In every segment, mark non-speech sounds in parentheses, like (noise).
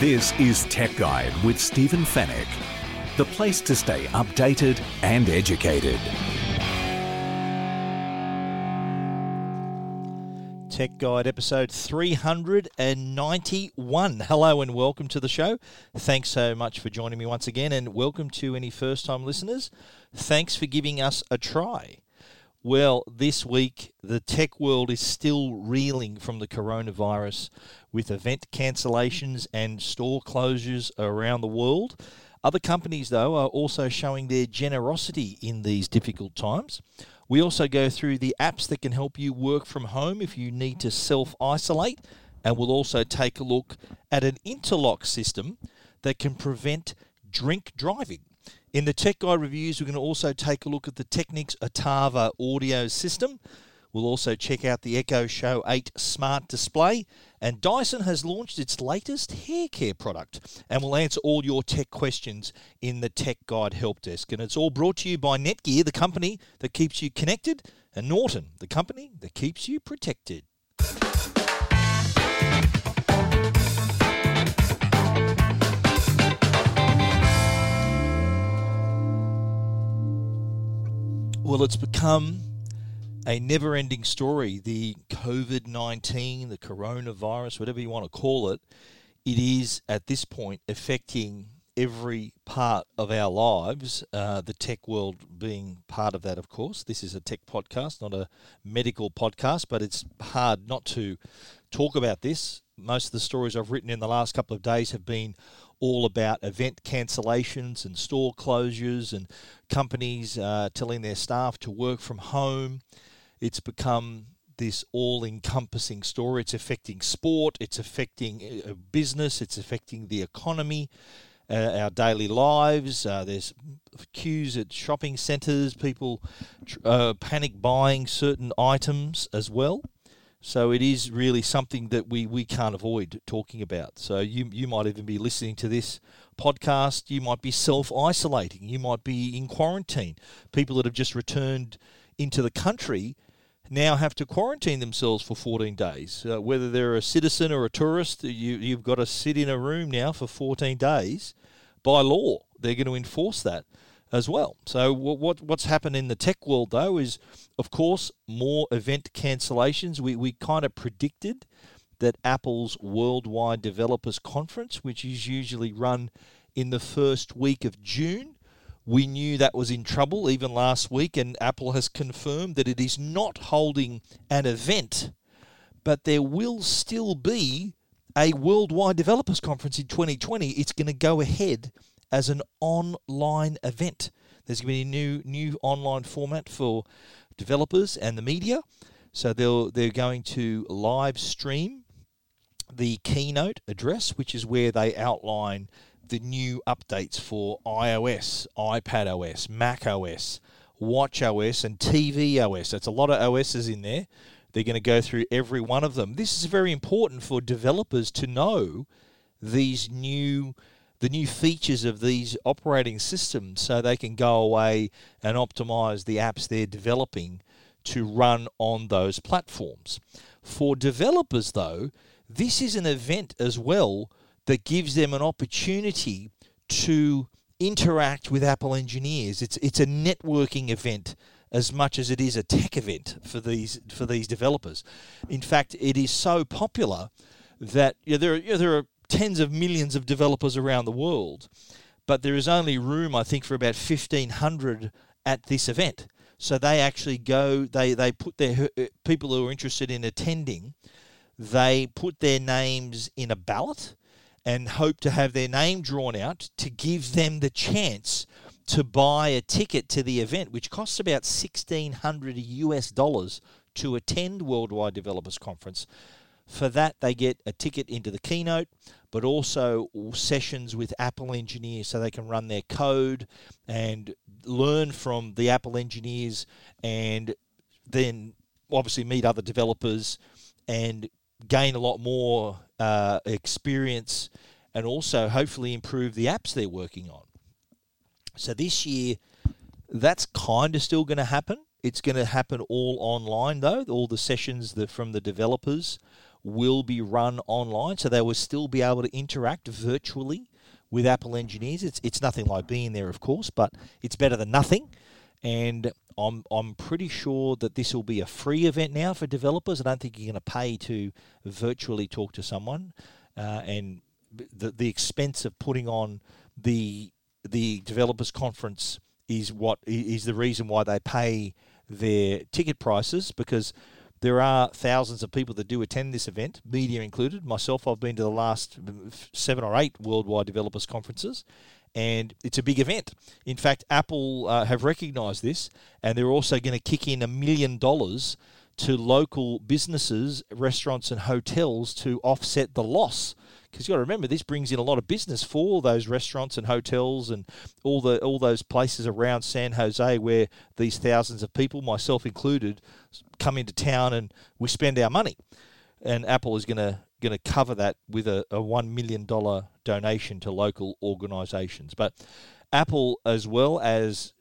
This is Tech Guide with Stephen Fenech, the place to stay updated and educated. Tech Guide episode 391. Hello and welcome to the show. Thanks so much for joining me once again, and welcome to any first time listeners. Thanks for giving us a try. Well, this week, the tech world is still reeling from the coronavirus with event cancellations and store closures around the world. Other companies, though, are also showing their generosity in these difficult times. We also go through the apps that can help you work from home if you need to self isolate, and we'll also take a look at an interlock system that can prevent drink driving. In the Tech Guide reviews, we're going to also take a look at the Technics Ottava audio system. We'll also check out the Echo Show 8 smart display. And Dyson has launched its latest hair care product. And we'll answer all your tech questions in the Tech Guide Help Desk. And it's all brought to you by Netgear, the company that keeps you connected, and Norton, the company that keeps you protected. Well, it's become a never ending story. The COVID 19, the coronavirus, whatever you want to call it, it is at this point affecting every part of our lives, uh, the tech world being part of that, of course. This is a tech podcast, not a medical podcast, but it's hard not to talk about this. Most of the stories I've written in the last couple of days have been all about event cancellations and store closures and companies uh, telling their staff to work from home. It's become this all encompassing story. It's affecting sport, it's affecting uh, business, it's affecting the economy. Uh, our daily lives. Uh, there's queues at shopping centres, people uh, panic buying certain items as well. So it is really something that we, we can't avoid talking about. So you you might even be listening to this podcast. You might be self isolating. You might be in quarantine. People that have just returned into the country now have to quarantine themselves for 14 days. Uh, whether they're a citizen or a tourist, you you've got to sit in a room now for 14 days. By law, they're going to enforce that as well. So what what's happened in the tech world though is, of course, more event cancellations. We we kind of predicted that Apple's Worldwide Developers Conference, which is usually run in the first week of June, we knew that was in trouble even last week, and Apple has confirmed that it is not holding an event, but there will still be a Worldwide Developers Conference in 2020. It's going to go ahead as an online event. There's going to be a new new online format for developers and the media. So they'll they're going to live stream the keynote address, which is where they outline the new updates for iOS, iPad OS, Mac OS, Watch OS, and TV OS. That's a lot of OSs in there. They're going to go through every one of them. This is very important for developers to know these new the new features of these operating systems so they can go away and optimize the apps they're developing to run on those platforms. For developers, though, this is an event as well that gives them an opportunity to interact with Apple engineers. It's it's a networking event as much as it is a tech event for these for these developers. In fact, it is so popular that you know, there are, you know, there are tens of millions of developers around the world, but there is only room, I think, for about 1,500 at this event. So they actually go, they, they put their people who are interested in attending, they put their names in a ballot and hope to have their name drawn out to give them the chance to buy a ticket to the event, which costs about 1600 US dollars to attend Worldwide Developers Conference. For that, they get a ticket into the keynote, but also sessions with Apple engineers so they can run their code and learn from the Apple engineers and then obviously meet other developers and gain a lot more uh, experience and also hopefully improve the apps they're working on. So this year, that's kind of still going to happen. It's going to happen all online though. All the sessions that from the developers will be run online, so they will still be able to interact virtually with Apple engineers. It's it's nothing like being there, of course, but it's better than nothing. And I'm I'm pretty sure that this will be a free event now for developers. I don't think you're going to pay to virtually talk to someone, uh, and the the expense of putting on the the developers conference is what is the reason why they pay their ticket prices because there are thousands of people that do attend this event, media included. Myself, I've been to the last seven or eight worldwide developers conferences, and it's a big event. In fact, Apple uh, have recognized this, and they're also going to kick in a million dollars to local businesses, restaurants, and hotels to offset the loss because you've got to remember this brings in a lot of business for those restaurants and hotels and all the all those places around San Jose where these thousands of people, myself included, come into town and we spend our money. And Apple is going to going to cover that with a, a one million dollar donation to local organisations. But Apple, as well as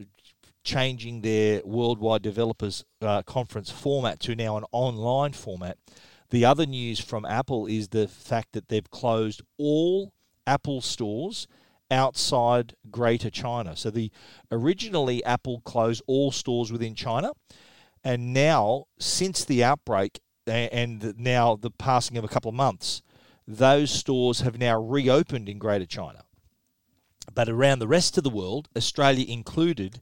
changing their worldwide developers uh, conference format to now an online format, the other news from Apple is the fact that they've closed all Apple stores outside Greater China. So the originally Apple closed all stores within China, and now since the outbreak and now the passing of a couple of months, those stores have now reopened in Greater China. But around the rest of the world, Australia included,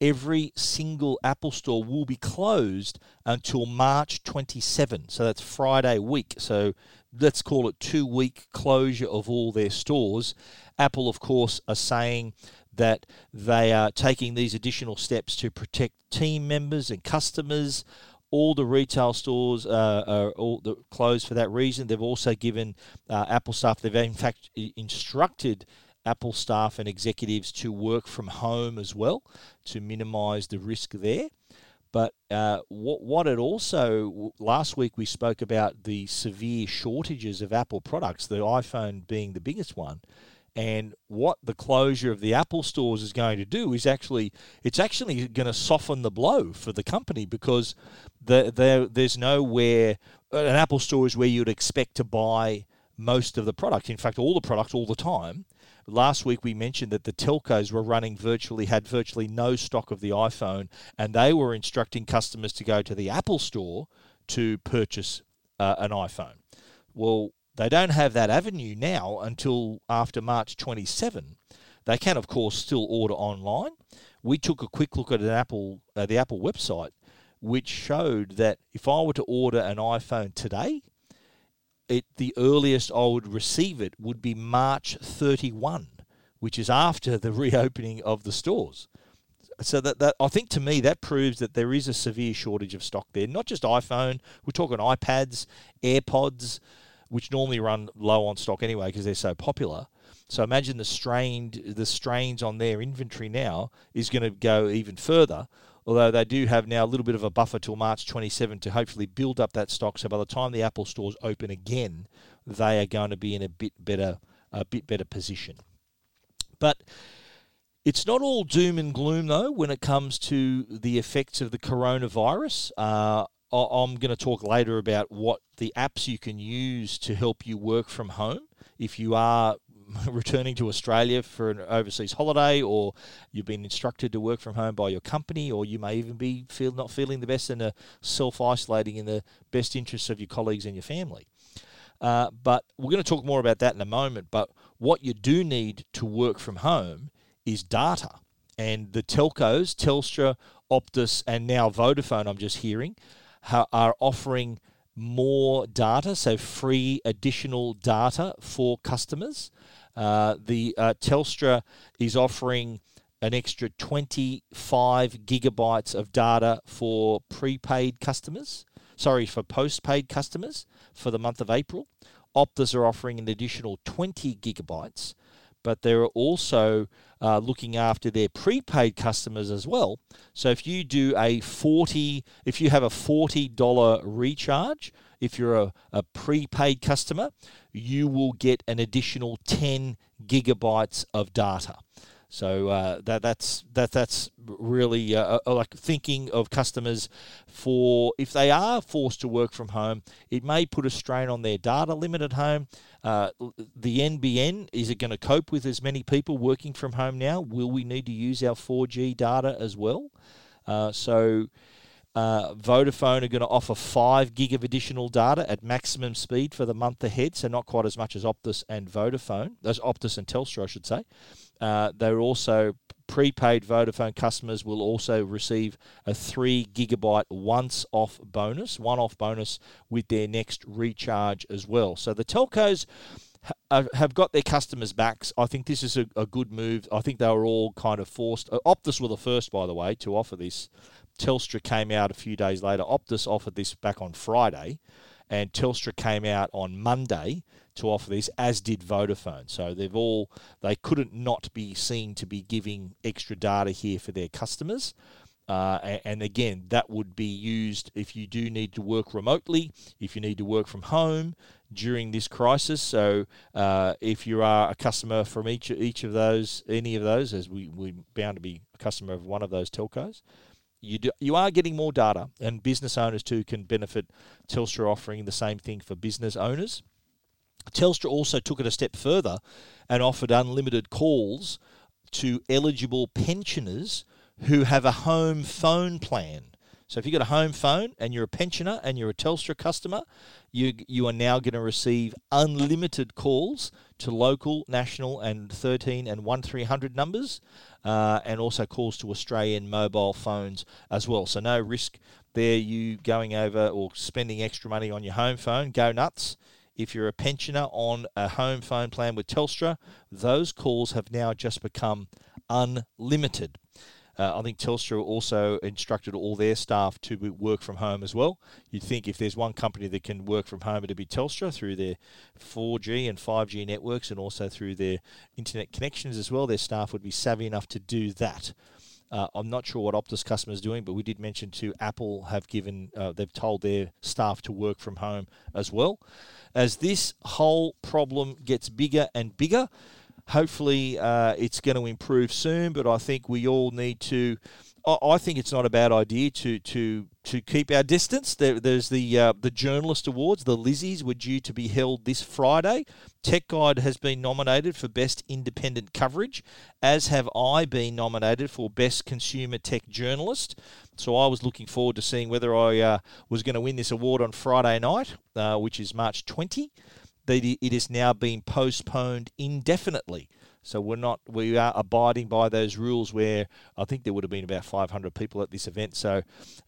every single Apple store will be closed until March 27. So that's Friday week. So let's call it two week closure of all their stores. Apple, of course, are saying that they are taking these additional steps to protect team members and customers. All the retail stores uh, are all closed for that reason. They've also given uh, Apple staff, they've in fact instructed Apple staff and executives to work from home as well to minimize the risk there. But uh, what, what it also, last week we spoke about the severe shortages of Apple products, the iPhone being the biggest one. And what the closure of the Apple stores is going to do is actually, it's actually going to soften the blow for the company because the, the, there's nowhere, an Apple store is where you'd expect to buy most of the product. In fact, all the product all the time. Last week we mentioned that the telcos were running virtually, had virtually no stock of the iPhone, and they were instructing customers to go to the Apple store to purchase uh, an iPhone. Well, they don't have that avenue now until after March 27. They can, of course, still order online. We took a quick look at an Apple, uh, the Apple website, which showed that if I were to order an iPhone today, it the earliest I would receive it would be March 31, which is after the (laughs) reopening of the stores. So that, that I think to me that proves that there is a severe shortage of stock there. Not just iPhone, we're talking iPads, AirPods, which normally run low on stock anyway because they're so popular. So imagine the strained the strains on their inventory now is going to go even further although they do have now a little bit of a buffer till March 27 to hopefully build up that stock. So by the time the Apple stores open again, they are going to be in a bit better a bit better position. But it's not all doom and gloom though when it comes to the effects of the coronavirus. Uh, I'm going to talk later about what the apps you can use to help you work from home if you are (laughs) returning to Australia for an overseas holiday, or you've been instructed to work from home by your company, or you may even be feel not feeling the best and self isolating in the best interests of your colleagues and your family. Uh, but we're going to talk more about that in a moment. But what you do need to work from home is data. And the telcos, Telstra, Optus, and now Vodafone, I'm just hearing, are offering more data, so free additional data for customers. Uh, the uh, Telstra is offering an extra 25 gigabytes of data for prepaid customers. Sorry, for postpaid customers for the month of April. Optus are offering an additional 20 gigabytes, but they're also uh, looking after their prepaid customers as well. So if you do a 40, if you have a $40 recharge, if you're a, a prepaid customer, you will get an additional 10 gigabytes of data. So uh, that that's that that's really uh, uh, like thinking of customers for if they are forced to work from home, it may put a strain on their data limit at home. Uh, the NBN is it going to cope with as many people working from home now? Will we need to use our 4G data as well? Uh, so. Uh, Vodafone are going to offer 5 gig of additional data at maximum speed for the month ahead, so not quite as much as Optus and Vodafone, as Optus and Telstra, I should say. Uh, they're also prepaid Vodafone customers will also receive a three gigabyte once off bonus, one off bonus with their next recharge as well. So the telcos have got their customers' backs. I think this is a, a, good move. I think they were all kind of forced. Uh, Optus were the first, by the way, to offer this. Telstra came out a few days later. Optus offered this back on Friday, and Telstra came out on Monday to offer this, as did Vodafone. So they've all they couldn't not be seen to be giving extra data here for their customers. Uh, and, again, that would be used if you do need to work remotely, if you need to work from home during this crisis. So, uh, if you are a customer from each each of those, any of those, as we we're bound to be a customer of one of those telcos, you do, you are getting more data, and business owners too can benefit. Telstra offering the same thing for business owners. Telstra also took it a step further and offered unlimited calls to eligible pensioners who have a home phone plan. So if you've got a home phone and you're a pensioner and you're a Telstra customer, you you are now going to receive unlimited calls to local, national, and 13 and 1300 numbers, uh, and also calls to Australian mobile phones as well. So no risk there. You going over or spending extra money on your home phone? Go nuts. If you're a pensioner on a home phone plan with Telstra, those calls have now just become unlimited. Uh, I think Telstra also instructed all their staff to work from home as well. You'd think if there's one company that can work from home, it'd be Telstra through their 4G and 5G networks and also through their internet connections as well. Their staff would be savvy enough to do that. Uh, I'm not sure what Optus customers doing, but we did mention to Apple have given uh, they've told their staff to work from home as well. As this whole problem gets bigger and bigger, hopefully uh, it's going to improve soon. But I think we all need to I think it's not a bad idea to to to keep our distance. There, there's the uh, the journalist awards. The Lizzies were due to be held this Friday. Tech Guide has been nominated for best independent coverage, as have I been nominated for best consumer tech journalist. So I was looking forward to seeing whether I uh, was going to win this award on Friday night, uh, which is March 20. It is now being postponed indefinitely. So we're not we are abiding by those rules where I think there would have been about 500 people at this event. So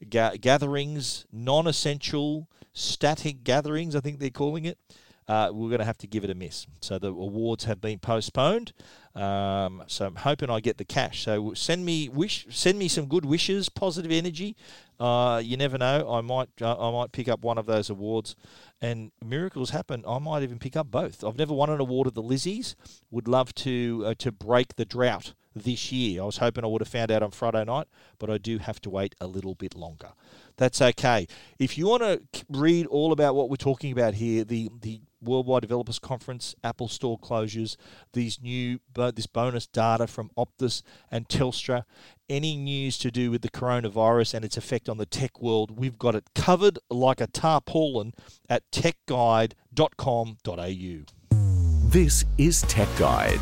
ga- gatherings, non-essential, static gatherings, I think they're calling it. Uh, we're going to have to give it a miss. So the awards have been postponed. Um, so I'm hoping I get the cash. So send me wish, send me some good wishes, positive energy. Uh, you never know. I might uh, I might pick up one of those awards, and miracles happen. I might even pick up both. I've never won an award at the Lizzies. Would love to uh, to break the drought this year. I was hoping I would have found out on Friday night, but I do have to wait a little bit longer. That's okay. If you want to read all about what we're talking about here, the the Worldwide Developers Conference, Apple Store closures, these new this bonus data from Optus and Telstra, any news to do with the coronavirus and its effect on the tech world, we've got it covered like a tarpaulin at techguide.com.au. This is Tech Guide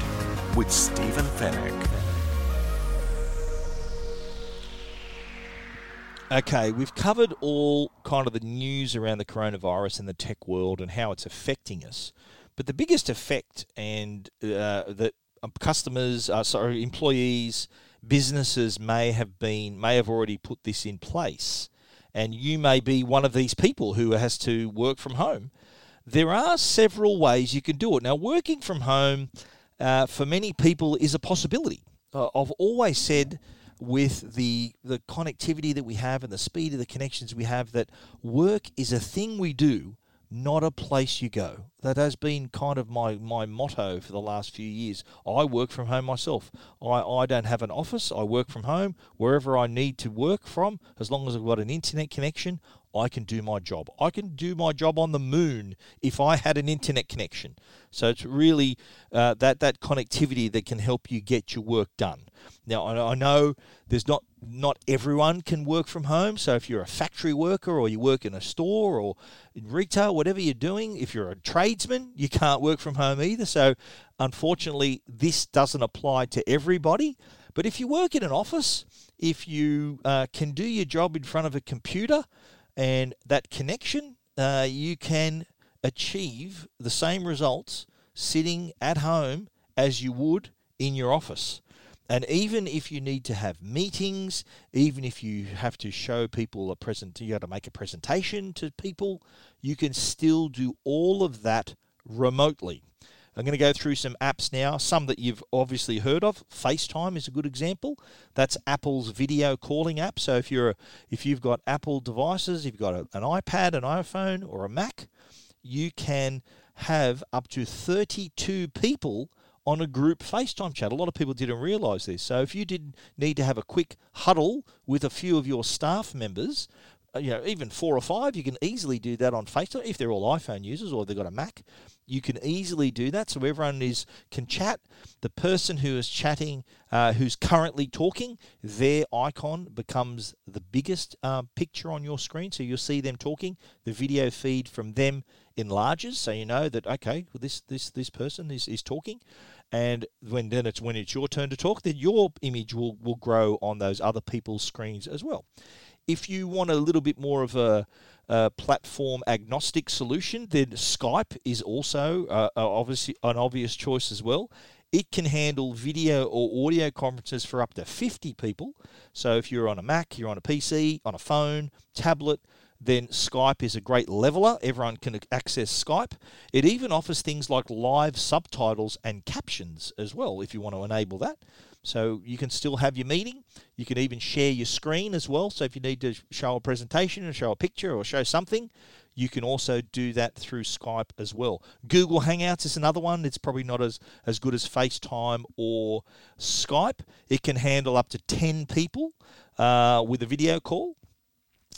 with Stephen Fenech. Okay, we've covered all kind of the news around the coronavirus and the tech world and how it's affecting us. But the biggest effect and uh, that um, customers, uh, sorry, employees, businesses may have been may have already put this in place, and you may be one of these people who has to work from home. There are several ways you can do it. Now, working from home uh, for many people is a possibility. Uh, I've always said with the the connectivity that we have and the speed of the connections we have that work is a thing we do not a place you go. That has been kind of my, my motto for the last few years. I work from home myself. I, I don't have an office. I work from home wherever I need to work from. As long as I've got an internet connection, I can do my job. I can do my job on the moon if I had an internet connection. So it's really uh, that that connectivity that can help you get your work done. Now I know there's not not everyone can work from home. So if you're a factory worker or you work in a store or in retail, whatever you're doing, if you're a tradesman, you can't work from home either. So unfortunately, this doesn't apply to everybody. But if you work in an office, if you uh, can do your job in front of a computer, and that connection, uh, you can achieve the same results sitting at home as you would in your office. And even if you need to have meetings, even if you have to show people a present, you got to make a presentation to people, you can still do all of that remotely. I'm going to go through some apps now, some that you've obviously heard of. FaceTime is a good example. That's Apple's video calling app. So if you're if you've got Apple devices, you've got a, an iPad, an iPhone, or a Mac, you can have up to 32 people on a group FaceTime chat. A lot of people didn't realize this. So if you did need to have a quick huddle with a few of your staff members, you know, even four or five, you can easily do that on FaceTime if they're all iPhone users or they've got a Mac you can easily do that. So everyone is can chat. The person who is chatting, uh, who's currently talking, their icon becomes the biggest uh, picture on your screen. So you'll see them talking. The video feed from them enlarges, so you know that okay, well, this this this person is, is talking. And when then it's when it's your turn to talk, then your image will, will grow on those other people's screens as well. If you want a little bit more of a uh, platform agnostic solution, then Skype is also uh, obviously an obvious choice as well. It can handle video or audio conferences for up to 50 people. So if you're on a Mac, you're on a PC, on a phone, tablet, then Skype is a great leveler. Everyone can access Skype. It even offers things like live subtitles and captions as well if you want to enable that. So you can still have your meeting. You can even share your screen as well. So if you need to show a presentation or show a picture or show something, you can also do that through Skype as well. Google Hangouts is another one. It's probably not as, as good as FaceTime or Skype. It can handle up to 10 people uh, with a video call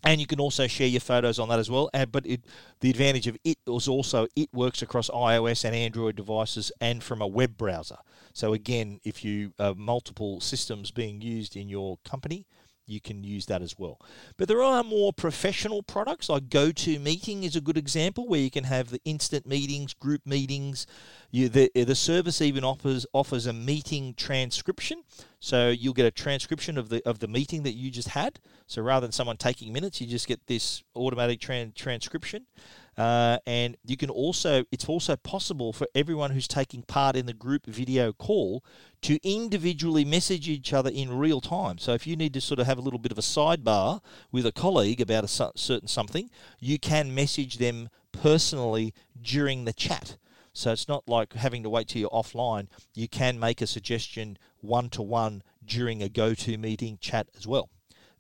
and you can also share your photos on that as well. And, but it, the advantage of it is also it works across iOS and Android devices and from a web browser. So again, if you have multiple systems being used in your company, you can use that as well. But there are more professional products like GoToMeeting is a good example where you can have the instant meetings, group meetings. You, the, the service even offers offers a meeting transcription, so you'll get a transcription of the of the meeting that you just had. So rather than someone taking minutes, you just get this automatic tran- transcription. Uh, and you can also, it's also possible for everyone who's taking part in the group video call to individually message each other in real time. So if you need to sort of have a little bit of a sidebar with a colleague about a certain something, you can message them personally during the chat. So it's not like having to wait till you're offline. You can make a suggestion one to one during a go to meeting chat as well.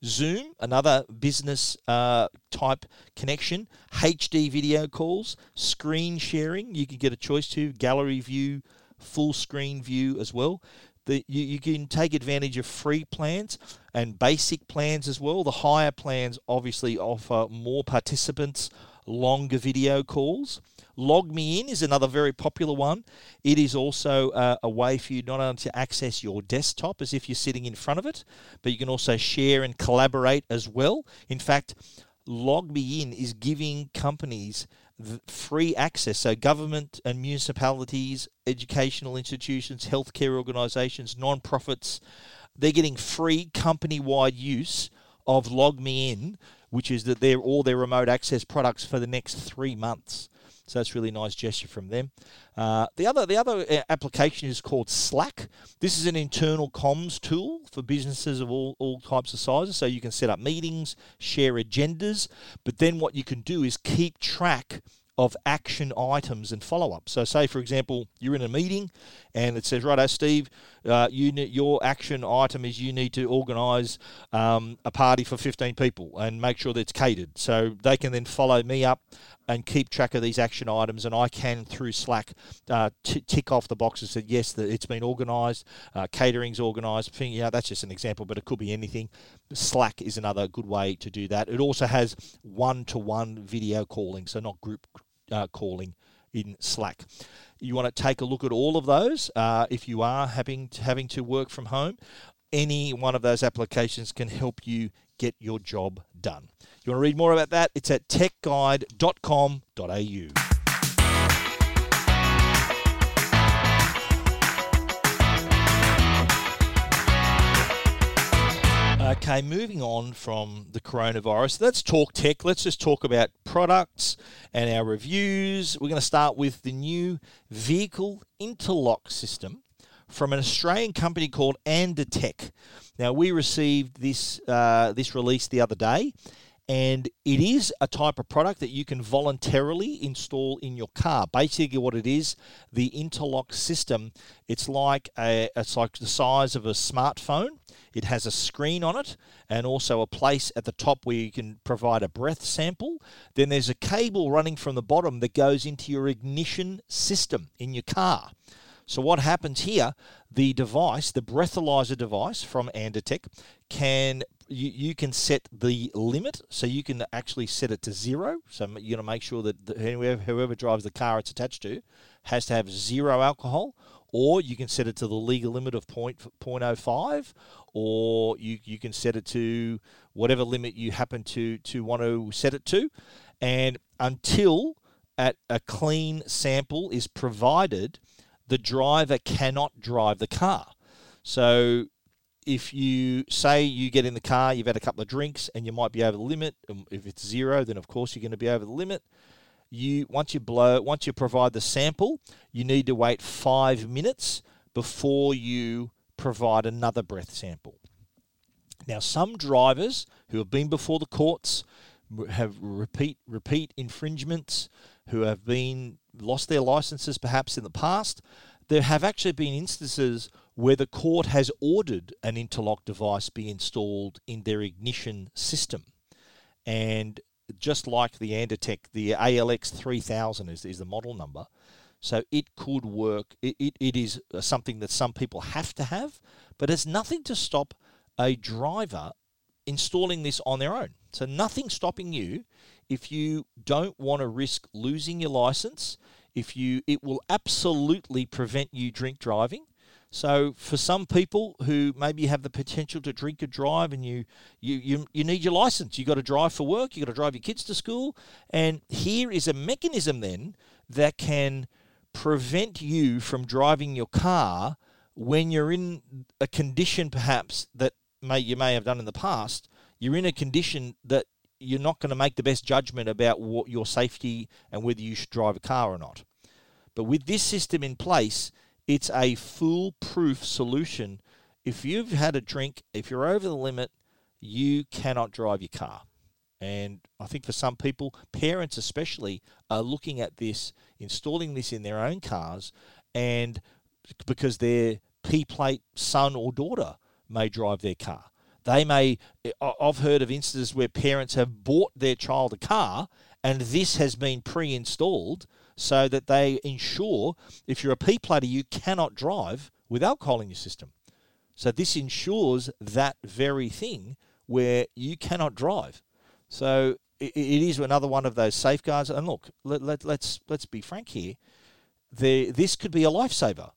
Zoom, another business uh, type connection, HD video calls, screen sharing. You can get a choice to gallery view, full screen view as well. The, you, you can take advantage of free plans and basic plans as well. The higher plans obviously offer more participants, longer video calls. Log Me In is another very popular one. It is also uh, a way for you not only to access your desktop as if you're sitting in front of it, but you can also share and collaborate as well. In fact, Log Me In is giving companies free access. So, government and municipalities, educational institutions, healthcare organisations, non-profits, they're getting free company-wide use of Log Me In, which is that they're all their remote access products for the next three months. So that's really nice gesture from them. Uh, the other the other uh, application is called Slack. This is an internal comms tool for businesses of all, all types of sizes. So you can set up meetings, share agendas, but then what you can do is keep track of action items and follow up. So, say for example, you're in a meeting and it says, "Right, Steve, uh, you your action item is you need to organise um, a party for 15 people and make sure that it's catered." So they can then follow me up and keep track of these action items, and I can through Slack uh, t- tick off the boxes that yes, that it's been organised, uh, catering's organised. Yeah, that's just an example, but it could be anything. Slack is another good way to do that. It also has one-to-one video calling, so not group uh, calling in Slack. You want to take a look at all of those uh, if you are having to, having to work from home. Any one of those applications can help you get your job done. You want to read more about that? It's at techguide.com.au. Okay, moving on from the coronavirus, let's talk tech. Let's just talk about products and our reviews. We're going to start with the new vehicle interlock system from an Australian company called Andatech. Now, we received this uh, this release the other day, and it is a type of product that you can voluntarily install in your car. Basically, what it is, the interlock system, it's like a, it's like the size of a smartphone. It has a screen on it and also a place at the top where you can provide a breath sample. Then there's a cable running from the bottom that goes into your ignition system in your car. So what happens here? The device, the breathalyzer device from Andatech, can you, you can set the limit, so you can actually set it to zero. So you're going to make sure that the, whoever, whoever drives the car it's attached to has to have zero alcohol, or you can set it to the legal limit of point, 0.05, or you, you can set it to whatever limit you happen to, to want to set it to. And until at a clean sample is provided, the driver cannot drive the car. So if you say you get in the car, you've had a couple of drinks, and you might be over the limit. Um, if it's zero, then of course you're going to be over the limit. You once you blow, once you provide the sample, you need to wait five minutes before you provide another breath sample. Now, some drivers who have been before the courts have repeat repeat infringements, who have been lost their licenses perhaps in the past. There have actually been instances where the court has ordered an interlock device be installed in their ignition system. And just like the Andatech, the ALX 3000 is, is the model number. So it could work. It, it, it is something that some people have to have, but it's nothing to stop a driver installing this on their own. So nothing stopping you if you don't want to risk losing your license. If you, it will absolutely prevent you drink driving. So for some people who maybe have the potential to drink and drive and you you you, you need your license, you got to drive for work, you got to drive your kids to school, and here is a mechanism then that can prevent you from driving your car when you're in a condition perhaps that may you may have done in the past. You're in a condition that you're not going to make the best judgment about what your safety and whether you should drive a car or not. But with this system in place, it's a foolproof solution. If you've had a drink, if you're over the limit, you cannot drive your car. And I think for some people, parents especially, are looking at this, installing this in their own cars, and because their P plate son or daughter may drive their car. They may, I've heard of instances where parents have bought their child a car and this has been pre installed so that they ensure if you're a P plater, you cannot drive with alcohol in your system. So this ensures that very thing where you cannot drive. So it, is another one of those safeguards. And look, let, let, let's let's be frank here. There, this could be a lifesaver.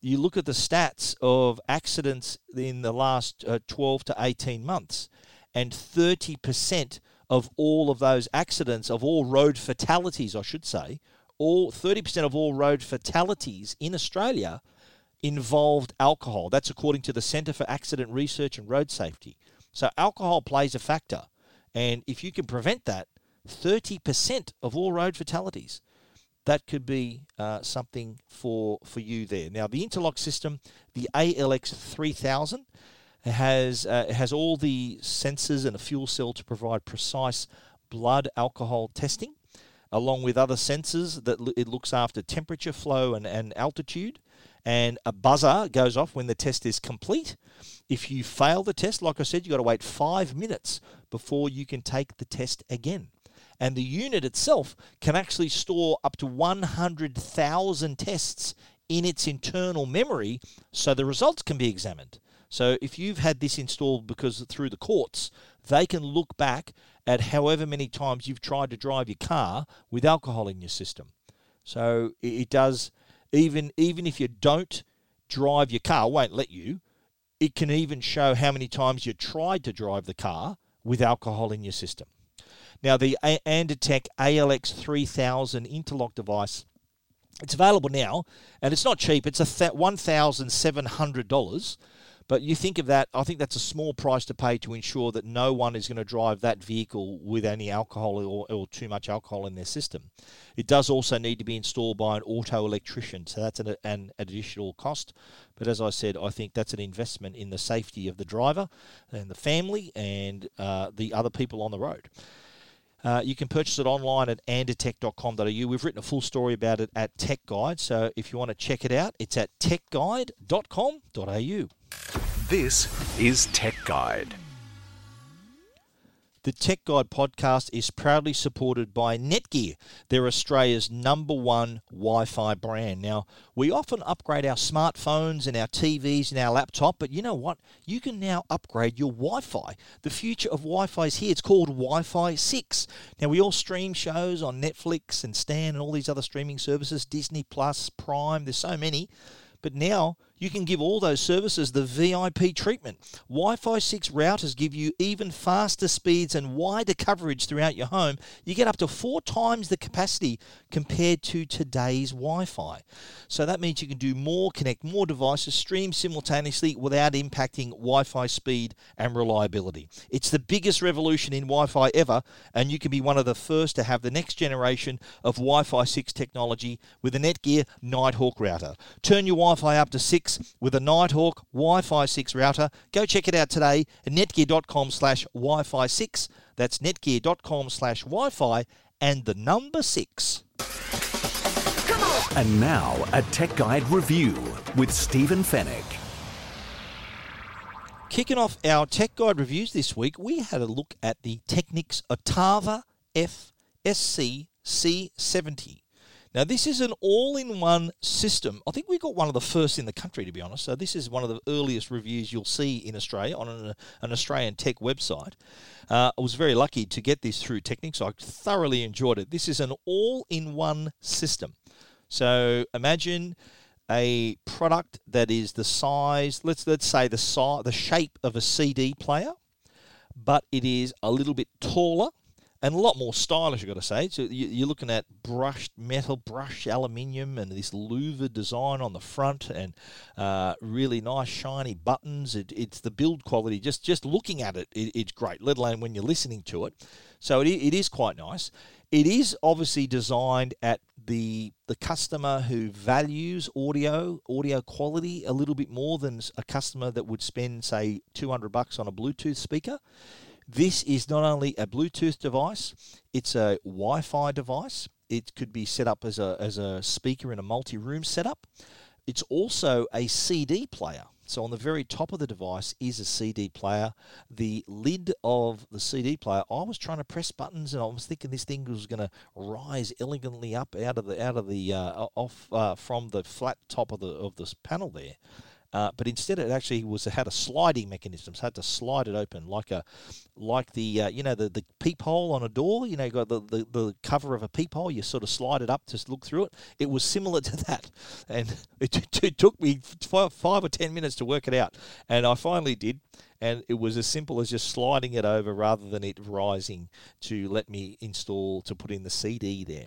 You look at the stats of accidents in the last uh, 12 to 18 months, and 30% of all of those accidents, of all road fatalities, I should say, all 30% of all road fatalities in Australia involved alcohol. That's according to the Centre for Accident Research and Road Safety. So alcohol plays a factor. And if you can prevent that, 30% of all road fatalities, that could be uh, something for, for you there. Now, the interlock system, the ALX 3000, has, uh, has all the sensors and a fuel cell to provide precise blood alcohol testing along with other sensors that it looks after temperature, flow, and, and altitude. and a buzzer goes off when the test is complete. If you fail the test, like I said, you've got to wait five minutes before you can take the test again. And the unit itself can actually store up to 100,000 tests in its internal memory so the results can be examined. So if you've had this installed because through the courts, they can look back at however many times you've tried to drive your car with alcohol in your system. So it does even even if you don't drive your car, won't let you. It can even show how many times you tried to drive the car with alcohol in your system. Now the Andatech ALX 3000 interlock device it's available now, and it's not cheap. It's a one thousand seven hundred dollars, but you think of that, I think that's a small price to pay to ensure that no one is going to drive that vehicle with any alcohol or, or too much alcohol in their system. It does also need to be installed by an auto electrician, so that's an, an additional cost. But as I said, I think that's an investment in the safety of the driver and the family and uh, the other people on the road. Uh, you can purchase it online at andatech.com.au. We've written a full story about it at Tech Guide, so if you want to check it out, it's at techguide.com.au. This is Tech Guide. The Tech Guide podcast is proudly supported by Netgear. They're Australia's number one Wi Fi brand. Now, we often upgrade our smartphones and our TVs and our laptop, but you know what? You can now upgrade your Wi Fi. The future of Wi Fi is here. It's called Wi Fi 6. Now, we all stream shows on Netflix and Stan and all these other streaming services Disney Plus, Prime, there's so many. But now you can give all those services the VIP treatment. Wi Fi 6 routers give you even faster speeds and wider coverage throughout your home. You get up to four times the capacity compared to today's Wi Fi. So that means you can do more, connect more devices, stream simultaneously without impacting Wi Fi speed and reliability. It's the biggest revolution in Wi Fi ever, and you can be one of the first to have the next generation of Wi Fi 6 technology with a Netgear Nighthawk router. Turn your Wi Fi up to 6 with a Nighthawk Wi-Fi 6 router. Go check it out today at netgear.com slash Wi-Fi 6. That's netgear.com slash Wi-Fi and the number 6. And now a Tech Guide review with Stephen Fenech. Kicking off our Tech Guide reviews this week, we had a look at the Technics Ottava F SC C70. Now, this is an all in one system. I think we got one of the first in the country, to be honest. So, this is one of the earliest reviews you'll see in Australia on an, an Australian tech website. Uh, I was very lucky to get this through Technics. I thoroughly enjoyed it. This is an all in one system. So, imagine a product that is the size, let's let's say the size, the shape of a CD player, but it is a little bit taller and a lot more stylish, I've got to say. So you're looking at brushed metal, brushed aluminium, and this louver design on the front, and uh, really nice shiny buttons. It, it's the build quality. Just just looking at it, it, it's great. Let alone when you're listening to it. So it, it is quite nice. It is obviously designed at the the customer who values audio audio quality a little bit more than a customer that would spend say 200 bucks on a Bluetooth speaker. This is not only a Bluetooth device, it's a Wi Fi device. It could be set up as a, as a speaker in a multi room setup. It's also a CD player. So on the very top of the device is a CD player. The lid of the CD player, I was trying to press buttons and I was thinking this thing was going to rise elegantly up out of the out of the uh, off uh, from the flat top of the of this panel there. Uh, but instead, it actually was had a sliding mechanism. So had to slide it open like a like the uh, you know the the peephole on a door. You know, you got the, the the cover of a peephole. You sort of slide it up to look through it. It was similar (laughs) to that, and (laughs) it, it took me five, five or ten minutes to work it out, and I finally did and it was as simple as just sliding it over rather than it rising to let me install to put in the CD there.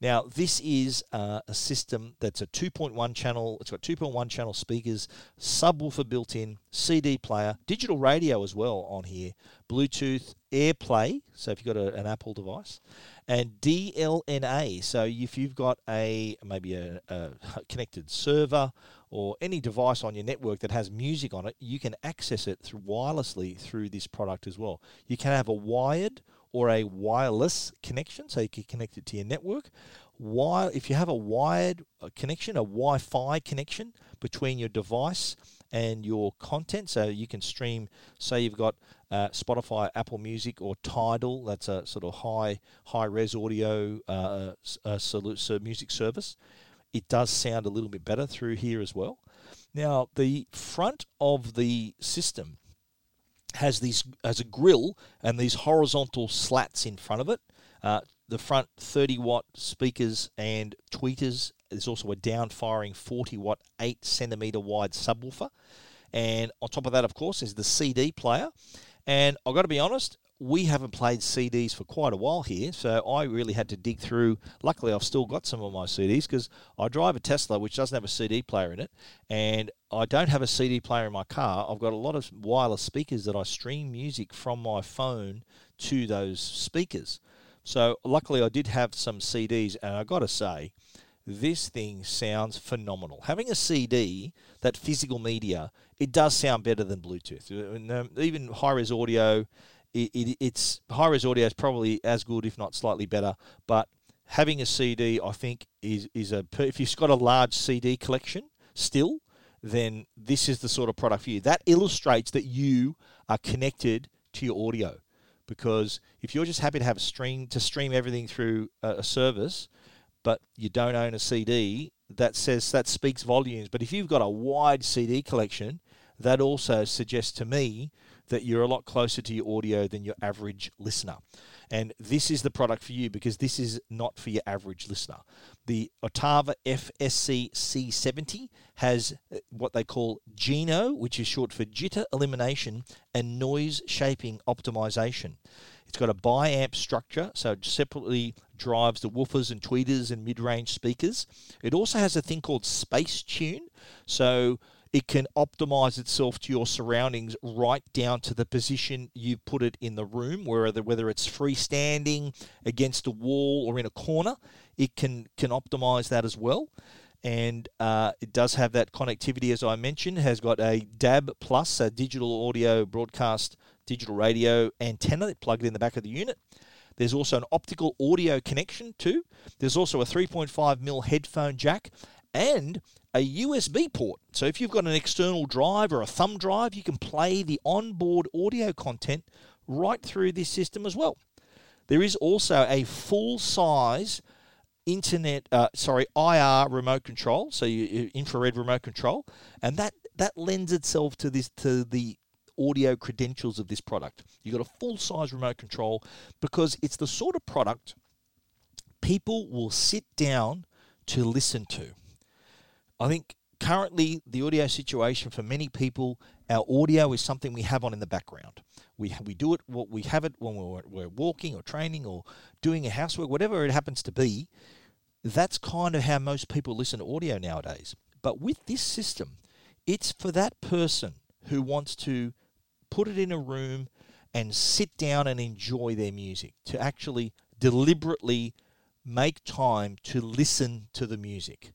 Now this is uh, a system that's a 2.1 channel. It's got 2.1 channel speakers, subwoofer built in, CD player, digital radio as well on here, Bluetooth, AirPlay. So if you've got a, an Apple device, and DLNA. So if you've got a maybe a, a (laughs) connected server or any device on your network that has music on it, you can access it through wirelessly through this product as well. You can have a wired or a wireless connection, so you can connect it to your network. wire, if you have a wired uh, connection, a Wi-Fi connection between your device and your content, so you can stream. Say you've got uh, Spotify, Apple Music, or Tidal. That's a sort of high high res audio uh, uh, music service. It does sound a little bit better through here as well. Now, the front of the system has these as a grill and these horizontal slats in front of it. Uh, the front 30 watt speakers and tweeters. There's also a down firing 40 watt 8 centimeter wide subwoofer. And on top of that, of course, is the CD player. And I've got to be honest, we haven't played CDs for quite a while here, so I really had to dig through. Luckily, I've still got some of my CDs because I drive a Tesla which doesn't have a CD player in it, and I don't have a CD player in my car. I've got a lot of wireless speakers that I stream music from my phone to those speakers. So, luckily, I did have some CDs, and I got to say, this thing sounds phenomenal. Having a CD, that physical media, it does sound better than Bluetooth. Um, even high res audio it, it, it's high res audio is probably as good, if not slightly better. But having a CD, I think, is is a if you've got a large CD collection still, then this is the sort of product for you. That illustrates that you are connected to your audio, because if you're just happy to have a stream to stream everything through a, a service, but you don't own a CD, that says that speaks volumes. But if you've got a wide CD collection, that also suggests to me that you're a lot closer to your audio than your average listener. And this is the product for you because this is not for your average listener. The Ottava FSC C70 has uh, what they call JENO, which is short for jitter elimination and noise shaping optimization. It's got a biamp structure, so it separately drives the woofers and tweeters and mid range speakers. It also has a thing called Space Tune. So it can optimize itself to your surroundings right down to the position you put it in the room, whether whether it's freestanding against a wall or in a corner, it can can optimize that as well. And uh, it does have that connectivity, as I mentioned. Has got a DAB plus, a digital audio broadcast digital radio antenna plugged in the back of the unit. There's also an optical audio connection too. There's also a 3.5mm headphone jack and a USB port. So if you've got an external drive or a thumb drive, you can play the onboard audio content right through this system as well. There is also a full size internet, uh, sorry, IR remote control, so you, infrared remote control, and that that lends itself to this to the audio credentials of this product. You've got a full size remote control because it's the sort of product people will sit down to listen to. I think currently the audio situation for many people, our audio is something we have on in the background. We, we do it, we have it when we're, we're walking or training or doing a housework, whatever it happens to be. That's kind of how most people listen to audio nowadays. But with this system, it's for that person who wants to put it in a room and sit down and enjoy their music, to actually deliberately make time to listen to the music.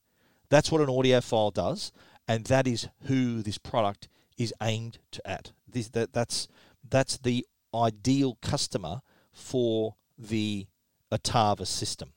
That's what an audiophile does, and that is who this product is aimed to at. This, that, that's that's the ideal customer for the Ottava system.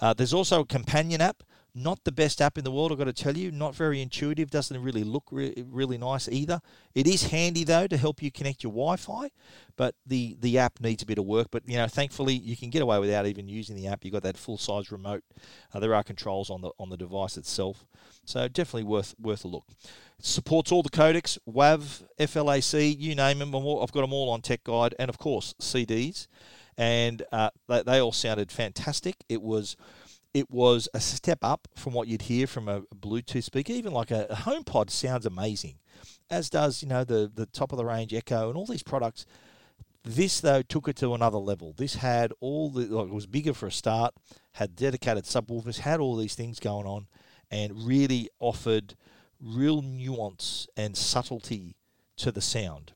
Uh, there's also a companion app not the best app in the world, I've got to tell you. Not very intuitive, doesn't really look re- really nice either. It is handy, though, to help you connect your Wi Fi, but the, the app needs a bit of work. But, you know, thankfully, you can get away without even using the app. You've got that full size remote. Uh, there are controls on the on the device itself. So, definitely worth worth a look. It supports all the codecs, WAV, FLAC, you name them. I've got them all on Tech Guide, and, of course, CDs. And uh, they, they all sounded fantastic. It was it was a step up from what you'd hear from a Bluetooth speaker. Even like a, HomePod sounds amazing, as does you know the the top of the range Echo and all these products. This though took it to another level. This had all the like it was bigger for a start, had dedicated subwoofers, had all these things going on, and really offered real nuance and subtlety to the sound.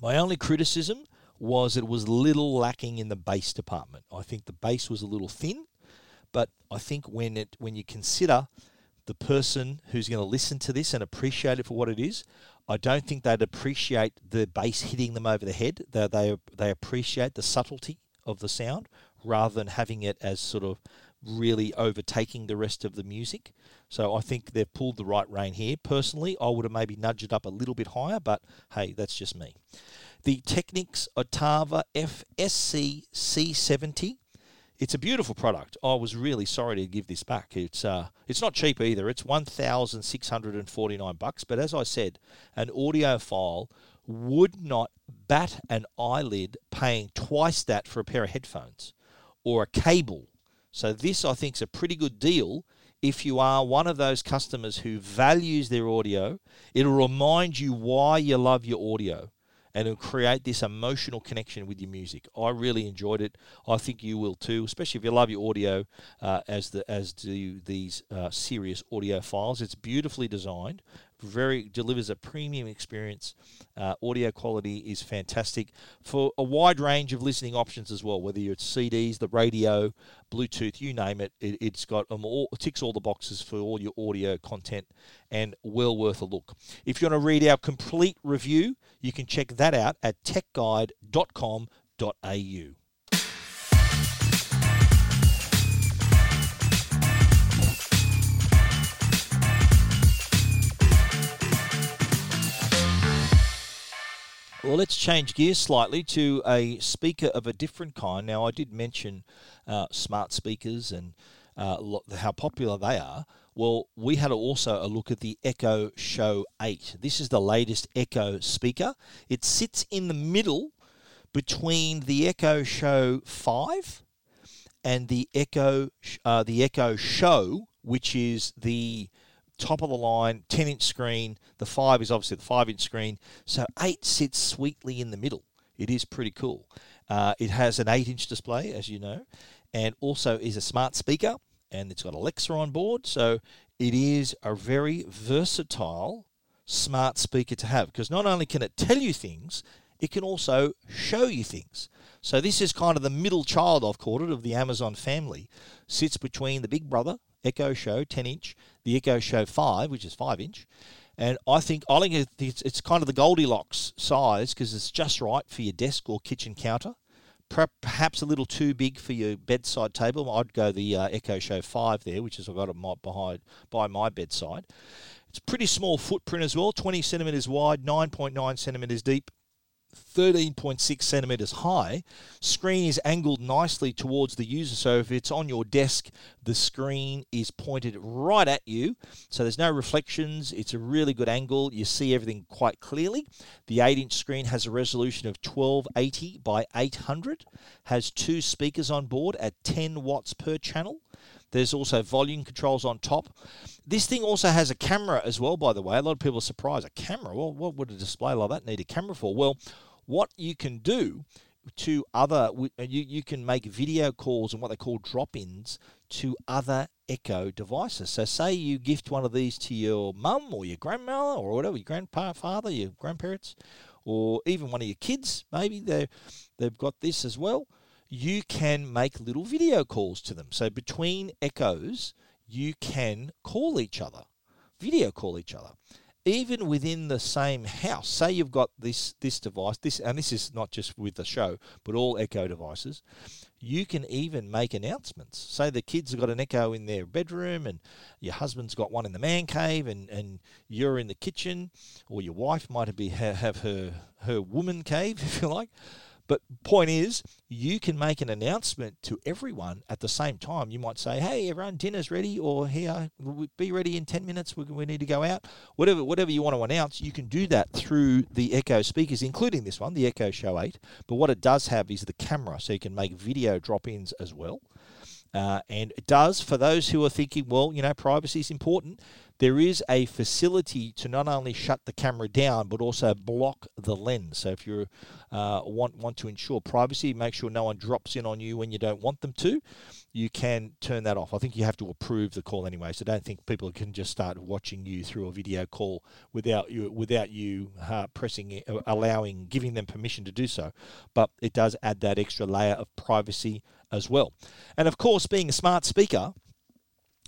My only criticism was it was a little lacking in the bass department. I think the bass was a little thin but I think when it when you consider the person who's going to listen to this and appreciate it for what it is, I don't think they'd appreciate the bass hitting them over the head. They they they appreciate the subtlety of the sound rather than having it as sort of really overtaking the rest of the music. So I think they've pulled the right rein here. Personally, I would have maybe nudged it up a little bit higher, but hey, that's just me. The Technics Ottava FSC C70 it's a beautiful product. I was really sorry to give this back. It's uh, it's not cheap either. It's one thousand six hundred and forty nine bucks. But as I said, an audiophile would not bat an eyelid paying twice that for a pair of headphones or a cable. So this I think is a pretty good deal. If you are one of those customers who values their audio, it'll remind you why you love your audio and it'll create this emotional connection with your music. I really enjoyed it. I think you will too, especially if you love your audio, uh, as the as do these uh, serious audiophiles. It's beautifully designed, very delivers a premium experience. Uh, audio quality is fantastic for a wide range of listening options as well. Whether it's CDs, the radio, Bluetooth, you name it, it has got them all. ticks all the boxes for all your audio content, and well worth a look. If you want to read our complete review, you can check that out at techguide.com.au. Well, let's change gears slightly to a speaker of a different kind. Now, I did mention uh, smart speakers and uh, how popular they are. Well, we had also a look at the Echo Show 8. This is the latest Echo speaker. It sits in the middle between the Echo Show 5 and the Echo uh, the Echo Show, which is the top of the line, 10 inch screen. The 5 is obviously the 5 inch screen. So 8 sits sweetly in the middle. It is pretty cool. Uh, it has an 8 inch display, as you know, and also is a smart speaker, and it's got Alexa on board. So it is a very versatile smart speaker to have because not only can it tell you things, it can also show you things. So this is kind of the middle child, I've called it, of the Amazon family. Sits between the big brother, Echo Show 10 inch, the Echo Show 5, which is 5 inch. And I think I think it's, it's kind of the Goldilocks size because it's just right for your desk or kitchen counter. Perhaps a little too big for your bedside table. I'd go the uh, Echo Show 5 there, which is I've got it behind by my bedside. It's pretty small footprint as well, 20 centimeters wide, 9.9 centimeters deep, 13.6 centimeters high. Screen is angled nicely towards the user, so if it's on your desk, the screen is pointed right at you. So there's no reflections. It's a really good angle. You see everything quite clearly. The 8-inch screen has a resolution of 1280 by 800. Has two speakers on board at 10 watts per channel. There's also volume controls on top. This thing also has a camera as well, by the way. A lot of people are surprised. A camera? Well, what would a display like that need a camera for? Well, what you can do to other, uh, you, you can make video calls and what they call drop ins to other Echo devices. So, say you gift one of these to your mum or your grandmother or whatever, your grandpa, father, your grandparents, or even one of your kids, maybe they they've got this as well you can make little video calls to them. So between echoes, you can call each other, video call each other. Even within the same house, say you've got this this device, this and this is not just with the show, but all Echo devices. You can even make announcements. Say the kids have got an Echo in their bedroom, and your husband's got one in the man cave, and, and you're in the kitchen, or your wife might be have her her woman cave, (laughs) if you like but point is, you can make an announcement to everyone at the same time. You might say, "Hey, everyone, dinner's ready," or "Here, be ready in ten minutes. We, we need to go out." Whatever, whatever you want to announce, you can do that through the Echo speakers, including this one, the Echo Show Eight. But what it does have is the camera, so you can make video drop-ins as well. Uh, and it does, for those who are thinking, well, you know, privacy is important, there is a facility to not only shut the camera down but also block the lens. So if you uh, want want to ensure privacy, make sure no one drops in on you when you don't want them to. You can turn that off. I think you have to approve the call anyway. So don't think people can just start watching you through a video call without you without you uh, pressing uh, allowing giving them permission to do so. But it does add that extra layer of privacy as well. And of course, being a smart speaker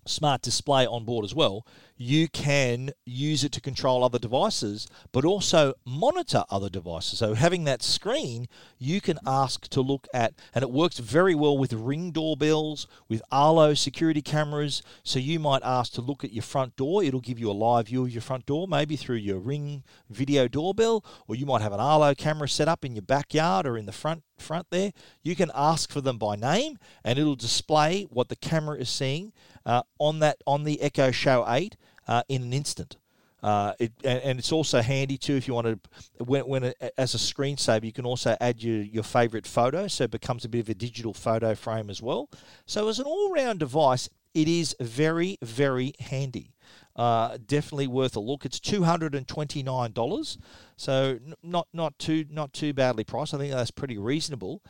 smart display on board as well, you can use it to control other devices, but also monitor other devices. So having that screen, you can ask to look at, and it works very well with ring doorbells, with Arlo security cameras. So you might ask to look at your front door. It'll give you a live view of your front door, maybe through your ring video doorbell, or you might have an Arlo camera set up in your backyard or in the front front there. You can ask for them by name, and it'll display what the camera is seeing uh, on that on the Echo Show 8 uh, in an instant. Uh, it, and it's also handy too if you want to, when, when it, as a screensaver, you can also add your, your favorite photo, so it becomes a bit of a digital photo frame as well. So as an all-round device, it is very, very handy. Uh, definitely worth a look. It's two hundred and twenty nine dollars, so not not too not too badly priced. I think that's pretty reasonable.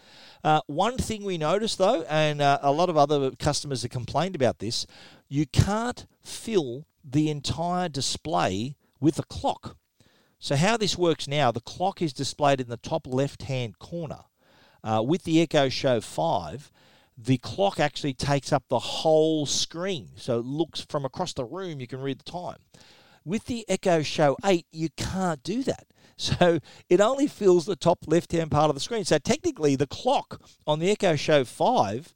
Uh, one thing we noticed though, and uh, a lot of other customers have complained about this, you can't fill the entire display with a clock. So how this works now, the clock is displayed in the top left hand corner. Uh, with the Echo Show Five, the clock actually takes up the whole screen. So it looks from across the room, you can read the time. With the Echo Show 8, you can't do that. (laughs) So it only fills the top left hand part of the screen. So technically, the clock on the Echo Show 5,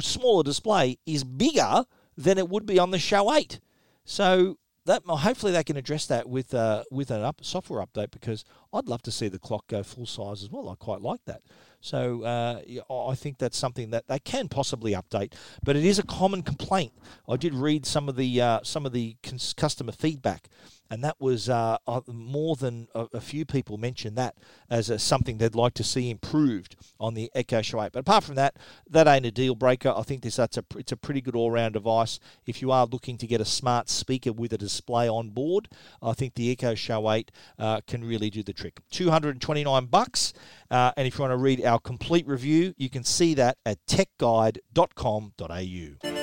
smaller display, is bigger than it would be on the Show 8. So that hopefully they can address that with uh, with an up software update because I'd love to see the clock go full size as well. I quite like that. So uh, I think that's something that they can possibly update, but it is a common complaint. I did read some of the uh, some of the customer feedback and that was uh, uh, more than a, a, few people mentioned that as a, something they'd like to see improved on the Echo Show 8. But apart from that, that ain't a deal breaker. I think this that's a it's a pretty good all round device. If you are looking to get a smart speaker with a display on board, I think the Echo Show 8 uh, can really do the trick. 229 bucks. Uh, and if you want to read our complete review, you can see that at techguide.com.au.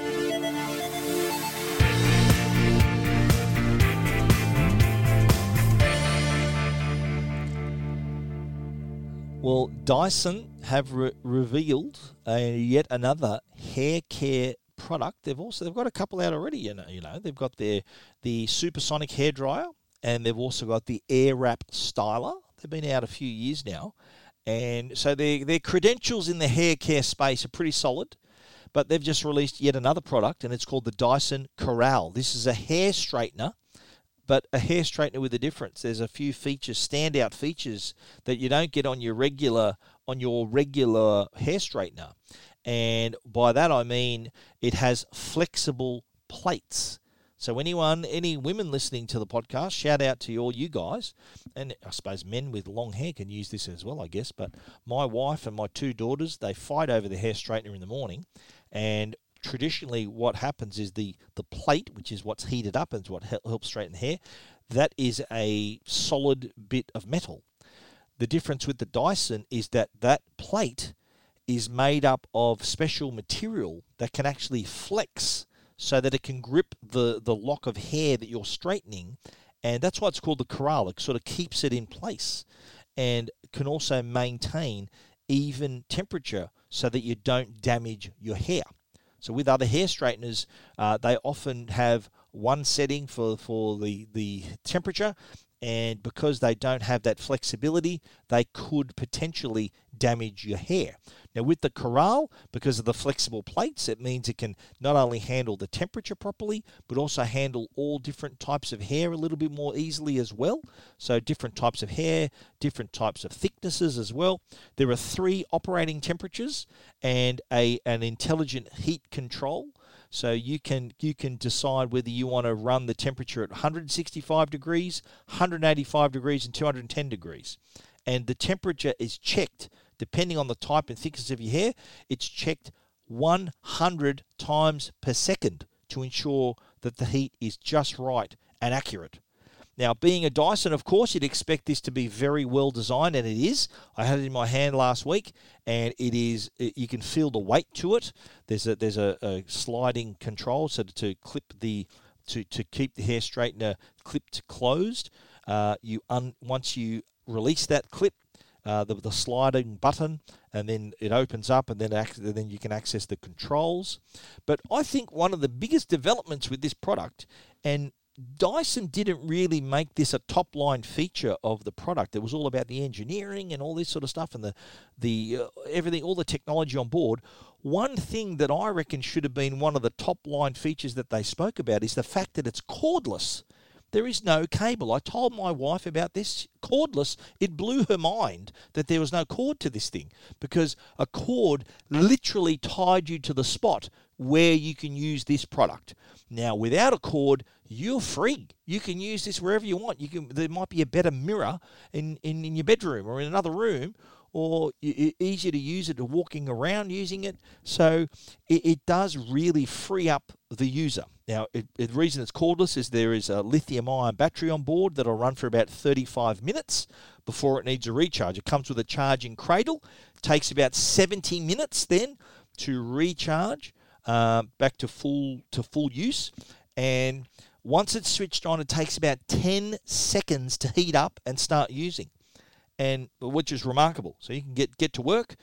Well, Dyson have re- revealed a, yet another hair care product. They've also they've got a couple out already. You know, you know they've got their the supersonic hair dryer, and they've also got the Airwrap styler. They've been out a few years now, and so their their credentials in the hair care space are pretty solid. But they've just released yet another product, and it's called the Dyson Corrale. This is a hair straightener but a hair straightener with a difference. There's a few features, standout features that you don't get on your regular on your regular hair straightener. And by that I mean it has flexible plates. So anyone, any women listening to the podcast, shout out to all you guys, and I suppose men with long hair can use this as well, I guess. But my wife and my two daughters, they fight over the hair straightener in the morning, and traditionally what happens is the the plate, which is what's heated up and what helps straighten hair, that is a solid bit of metal. The difference with the Dyson is that that plate is made up of special material that can actually flex so that it can grip the, the lock of hair that you're straightening. And that's why it's called the corral. It sort of keeps it in place and can also maintain even temperature so that you don't damage your hair. So with other hair straighteners, uh, they often have one setting for, for the, the temperature, and because they don't have that flexibility, they could potentially damage your hair. Now, with the Corrale, because of the flexible plates, it means it can not only handle the temperature properly, but also handle all different types of hair a little bit more easily as well. So, different types of hair, different types of thicknesses as well. There are three operating temperatures and a an intelligent heat control. So you can you can decide whether you want to run the temperature at 165 degrees, 185 degrees, and 210 degrees. And the temperature is checked depending on the type and thickness of your hair, it's checked 100 times per second to ensure that the heat is just right and accurate. Now, being a Dyson, of course, you'd expect this to be very well designed, and it is. I had it in my hand last week, and it is. You can feel the weight to it. There's a there's a, a sliding control, so to, clip the to, to keep the hair straightener clipped closed. Uh, you un, once you release that clip, uh, the, the sliding button, and then it opens up, and then ac- then you can access the controls. But I think one of the biggest developments with this product, and Dyson didn't really make this a top line feature of the product. It was all about the engineering and all this sort of stuff, and the the uh, everything, all the technology on board. One thing that I reckon should have been one of the top line features that they spoke about is the fact that it's cordless. There is no cable. I told my wife about this cordless. It blew her mind that there was no cord to this thing because a cord literally tied you to the spot where you can use this product. Now, without a cord, you're free. You can use this wherever you want. You can. There might be a better mirror in, in, in your bedroom or in another room, or easier to use it to walking around using it. So it, it does really free up the user. Now, it, the reason it's cordless is there is a lithium ion battery on board that'll run for about 35 minutes before it needs a recharge. It comes with a charging cradle. It takes about 70 minutes then to recharge uh, back to full to full use. And once it's switched on, it takes about 10 seconds to heat up and start using, and which is remarkable. So you can get, get to work,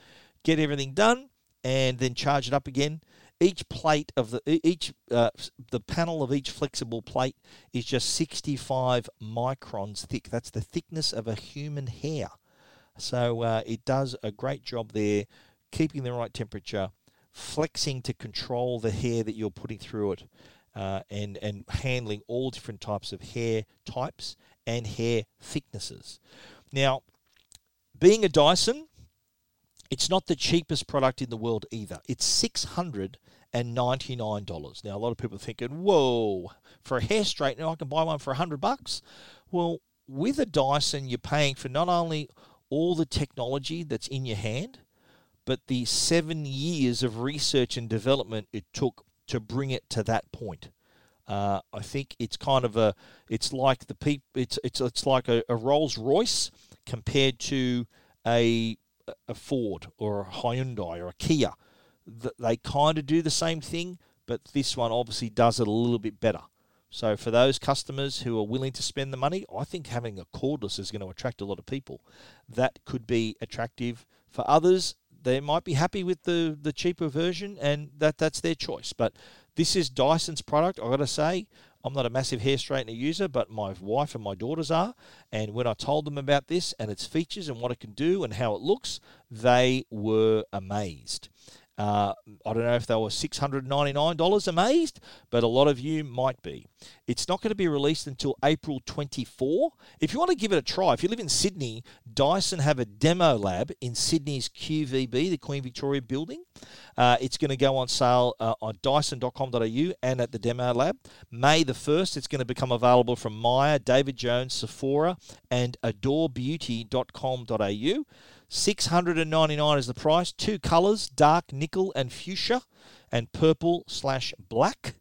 get everything done, and then charge it up again. Each plate of the each uh, the panel of each flexible plate is just 65 microns thick. That's the thickness of a human hair. So uh, it does a great job there, keeping the right temperature, flexing to control the hair that you're putting through it uh, and and handling all different types of hair types and hair thicknesses. Now, being a Dyson, it's not the cheapest product in the world either. It's six hundred and ninety nine dollars. Now, a lot of people are thinking, "Whoa, for a hair straightener, I can buy one for hundred bucks." Well, with a Dyson, you're paying for not only all the technology that's in your hand, but the seven years of research and development it took to bring it to that point. Uh, I think it's kind of a, it's like the peop, it's it's it's like a, a Rolls Royce compared to a a Ford or a Hyundai or a Kia. They kind of do the same thing, but this one obviously does it a little bit better. So for those customers who are willing to spend the money, I think having a cordless is going to attract a lot of people. That could be attractive for others they might be happy with the, the cheaper version, and that that's their choice. But this is Dyson's product. I've got to say, I'm not a massive hair straightener user, but my wife and my daughters are. And when I told them about this and its features and what it can do and how it looks, they were amazed. Uh, I don't know if they were $699 amazed, but a lot of you might be. It's not going to be released until April 24. If you want to give it a try, if you live in Sydney, Dyson have a demo lab in Sydney's QVB, the Queen Victoria building. Uh, it's going to go on sale uh, on dyson.com.au and at the demo lab. May the 1st, it's going to become available from Myer, David Jones, Sephora, and adorebeauty.com.au. 699 is the price. Two colours, dark nickel and fuchsia, and purple slash black.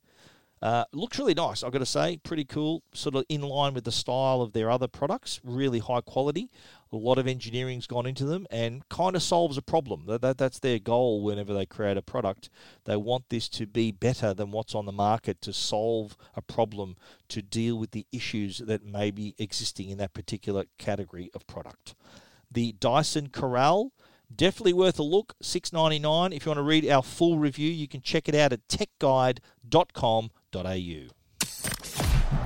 Uh, looks really nice, I've got to say. Pretty cool, sort of in line with the style of their other products. Really high quality. A lot of engineering's gone into them and kind of solves a problem. That, that, that's their goal whenever they create a product. They want this to be better than what's on the market to solve a problem, to deal with the issues that may be existing in that particular category of product the Dyson Corrale. Definitely worth a look. Six ninety nine. If you want to read our full review, you can check it out at techguide.com.au.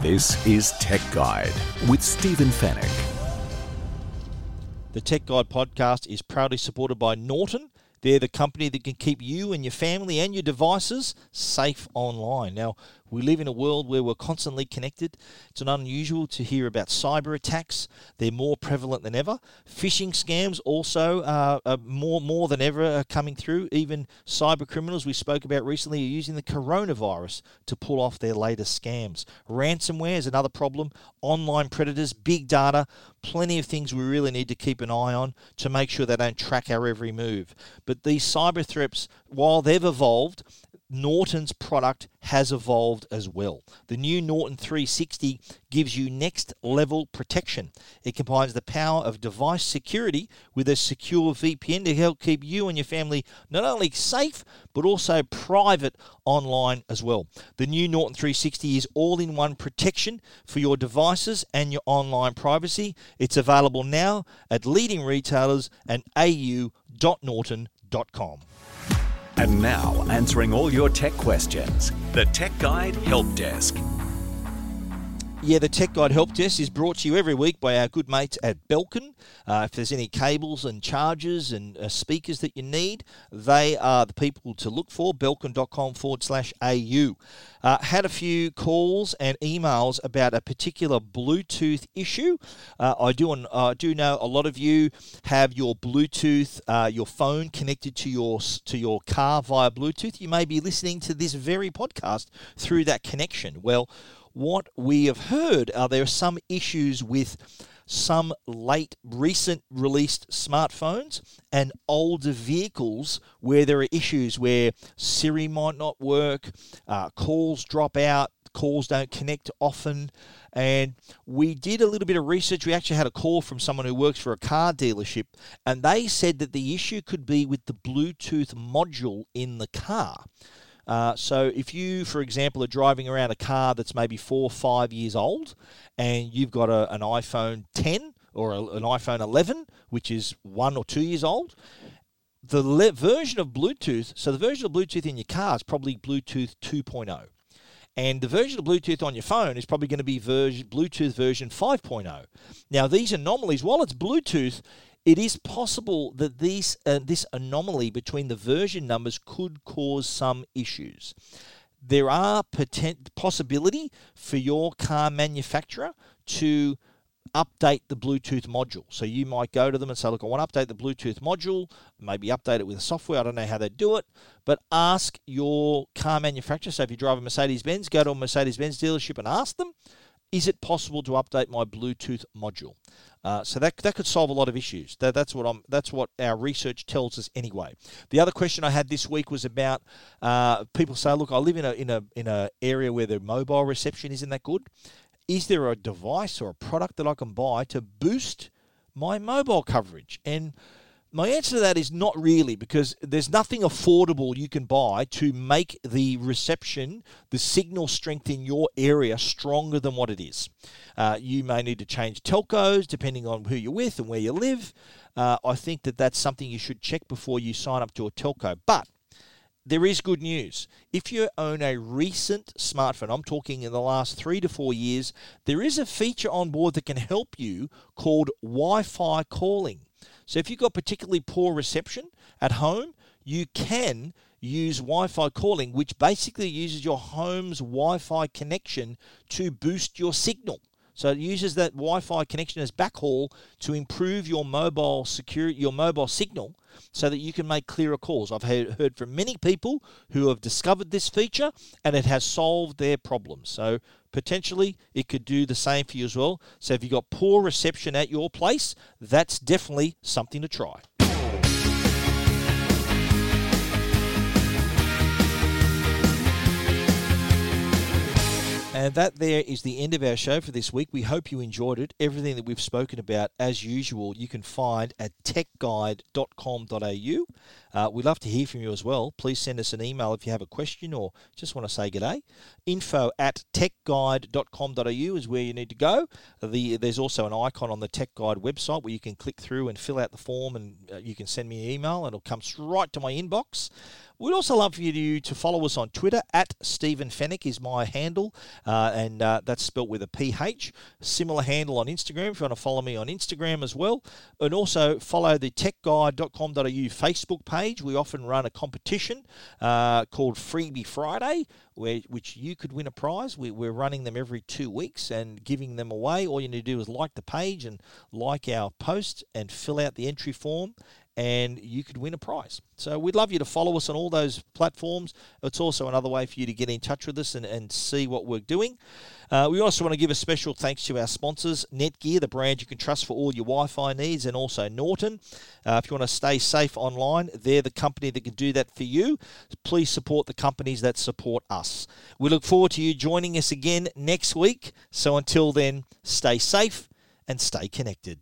This is Tech Guide with Stephen Fenech. The Tech Guide podcast is proudly supported by Norton. They're the company that can keep you and your family and your devices safe online. Now, we live in a world where we're constantly connected. It's not unusual to hear about cyber attacks. They're more prevalent than ever. Phishing scams also uh, are more more than ever are coming through. Even cyber criminals we spoke about recently are using the coronavirus to pull off their latest scams. Ransomware is another problem. Online predators, big data, plenty of things we really need to keep an eye on to make sure they don't track our every move. But these cyber threats, while they've evolved, Norton's product has evolved as well. The new Norton 360 gives you next level protection. It combines the power of device security with a secure VPN to help keep you and your family not only safe but also private online as well. The new Norton 360 is all in one protection for your devices and your online privacy. It's available now at leading retailers and au.norton.com. And now, answering all your tech questions, the Tech Guide Help Desk. Yeah, the Tech Guide Help Desk is brought to you every week by our good mates at Belkin. Uh, if there's any cables and chargers and uh, speakers that you need, they are the people to look for. Belkin.com forward slash AU. Uh, had a few calls and emails about a particular Bluetooth issue. Uh, I do uh, do know a lot of you have your Bluetooth, uh, your phone connected to your to your car via Bluetooth. You may be listening to this very podcast through that connection. Well what we have heard are there some issues with some late recent released smartphones and older vehicles where there are issues where Siri might not work, uh, calls drop out, calls don't connect often. And we did a little bit of research. We actually had a call from someone who works for a car dealership, and they said that the issue could be with the Bluetooth module in the car. Uh, so if you, for example, are driving around a car that's maybe four or five years old, and you've got a, an iPhone 10 or a, an iPhone 11, which is one or two years old, the le- version of Bluetooth, so the version of Bluetooth in your car is probably Bluetooth 2.0. And the version of Bluetooth on your phone is probably going to be version, Bluetooth version 5.0. Now, these anomalies, while it's Bluetooth, it is possible that these uh, this anomaly between the version numbers could cause some issues. There are potent possibility for your car manufacturer to update the Bluetooth module. So you might go to them and say, look, I want to update the Bluetooth module, maybe update it with software. I don't know how they do it, but ask your car manufacturer. So if you drive a Mercedes Benz, go to a Mercedes Benz dealership and ask them, is it possible to update my Bluetooth module? Uh, so that, that could solve a lot of issues. That, that's what I'm. That's what our research tells us anyway. The other question I had this week was about uh, people say, look, I live in a in a in a area where the mobile reception isn't that good. Is there a device or a product that I can buy to boost my mobile coverage? And my answer to that is not really because there's nothing affordable you can buy to make the reception, the signal strength in your area stronger than what it is. Uh, you may need to change telcos depending on who you're with and where you live. Uh, I think that that's something you should check before you sign up to a telco. But there is good news. If you own a recent smartphone, I'm talking in the last three to four years, there is a feature on board that can help you called Wi Fi calling. So if you've got particularly poor reception at home, you can use Wi Fi calling, which basically uses your home's Wi Fi connection to boost your signal. So it uses that Wi-Fi connection as backhaul to improve your mobile security, your mobile signal, so that you can make clearer calls. I've heard, from many people who have discovered this feature, and it has solved their problems. So potentially it could do the same for you as well. So if you've got poor reception at your place, that's definitely something to try. And that there is the end of our show for this week. We hope you enjoyed it. Everything that we've spoken about, as usual, you can find at techguide.com.au. Uh, we'd love to hear from you as well. Please send us an email if you have a question or just want to say good day. Info at techguide.com.au is where you need to go. The, there's also an icon on the Tech Guide website where you can click through and fill out the form and uh, you can send me an email and it'll come right to my inbox. We'd also love for you to, follow us on Twitter. At Stephen Fenech is my handle, uh, and uh, that's spelt with a PH. Similar handle on Instagram if you want to follow me on Instagram as well. And also follow the techguide.com.au Facebook page. We often run a competition uh, called Freebie Friday where which you could win a prize. We, we're running them every two weeks and giving them away. All you need to do is like the page and like our post and fill out the entry form and you could win a prize. So we'd love you to follow us on all those platforms. It's also another way for you to get in touch with us and, and see what we're doing. Uh, we also want to give a special thanks to our sponsors, Netgear, the brand you can trust for all your Wi Fi needs, and also Norton. Uh, if you want to stay safe online, they're the company that can do that for you. Please support the companies that support us. We look forward to you joining us again next week. So until then, stay safe and stay connected.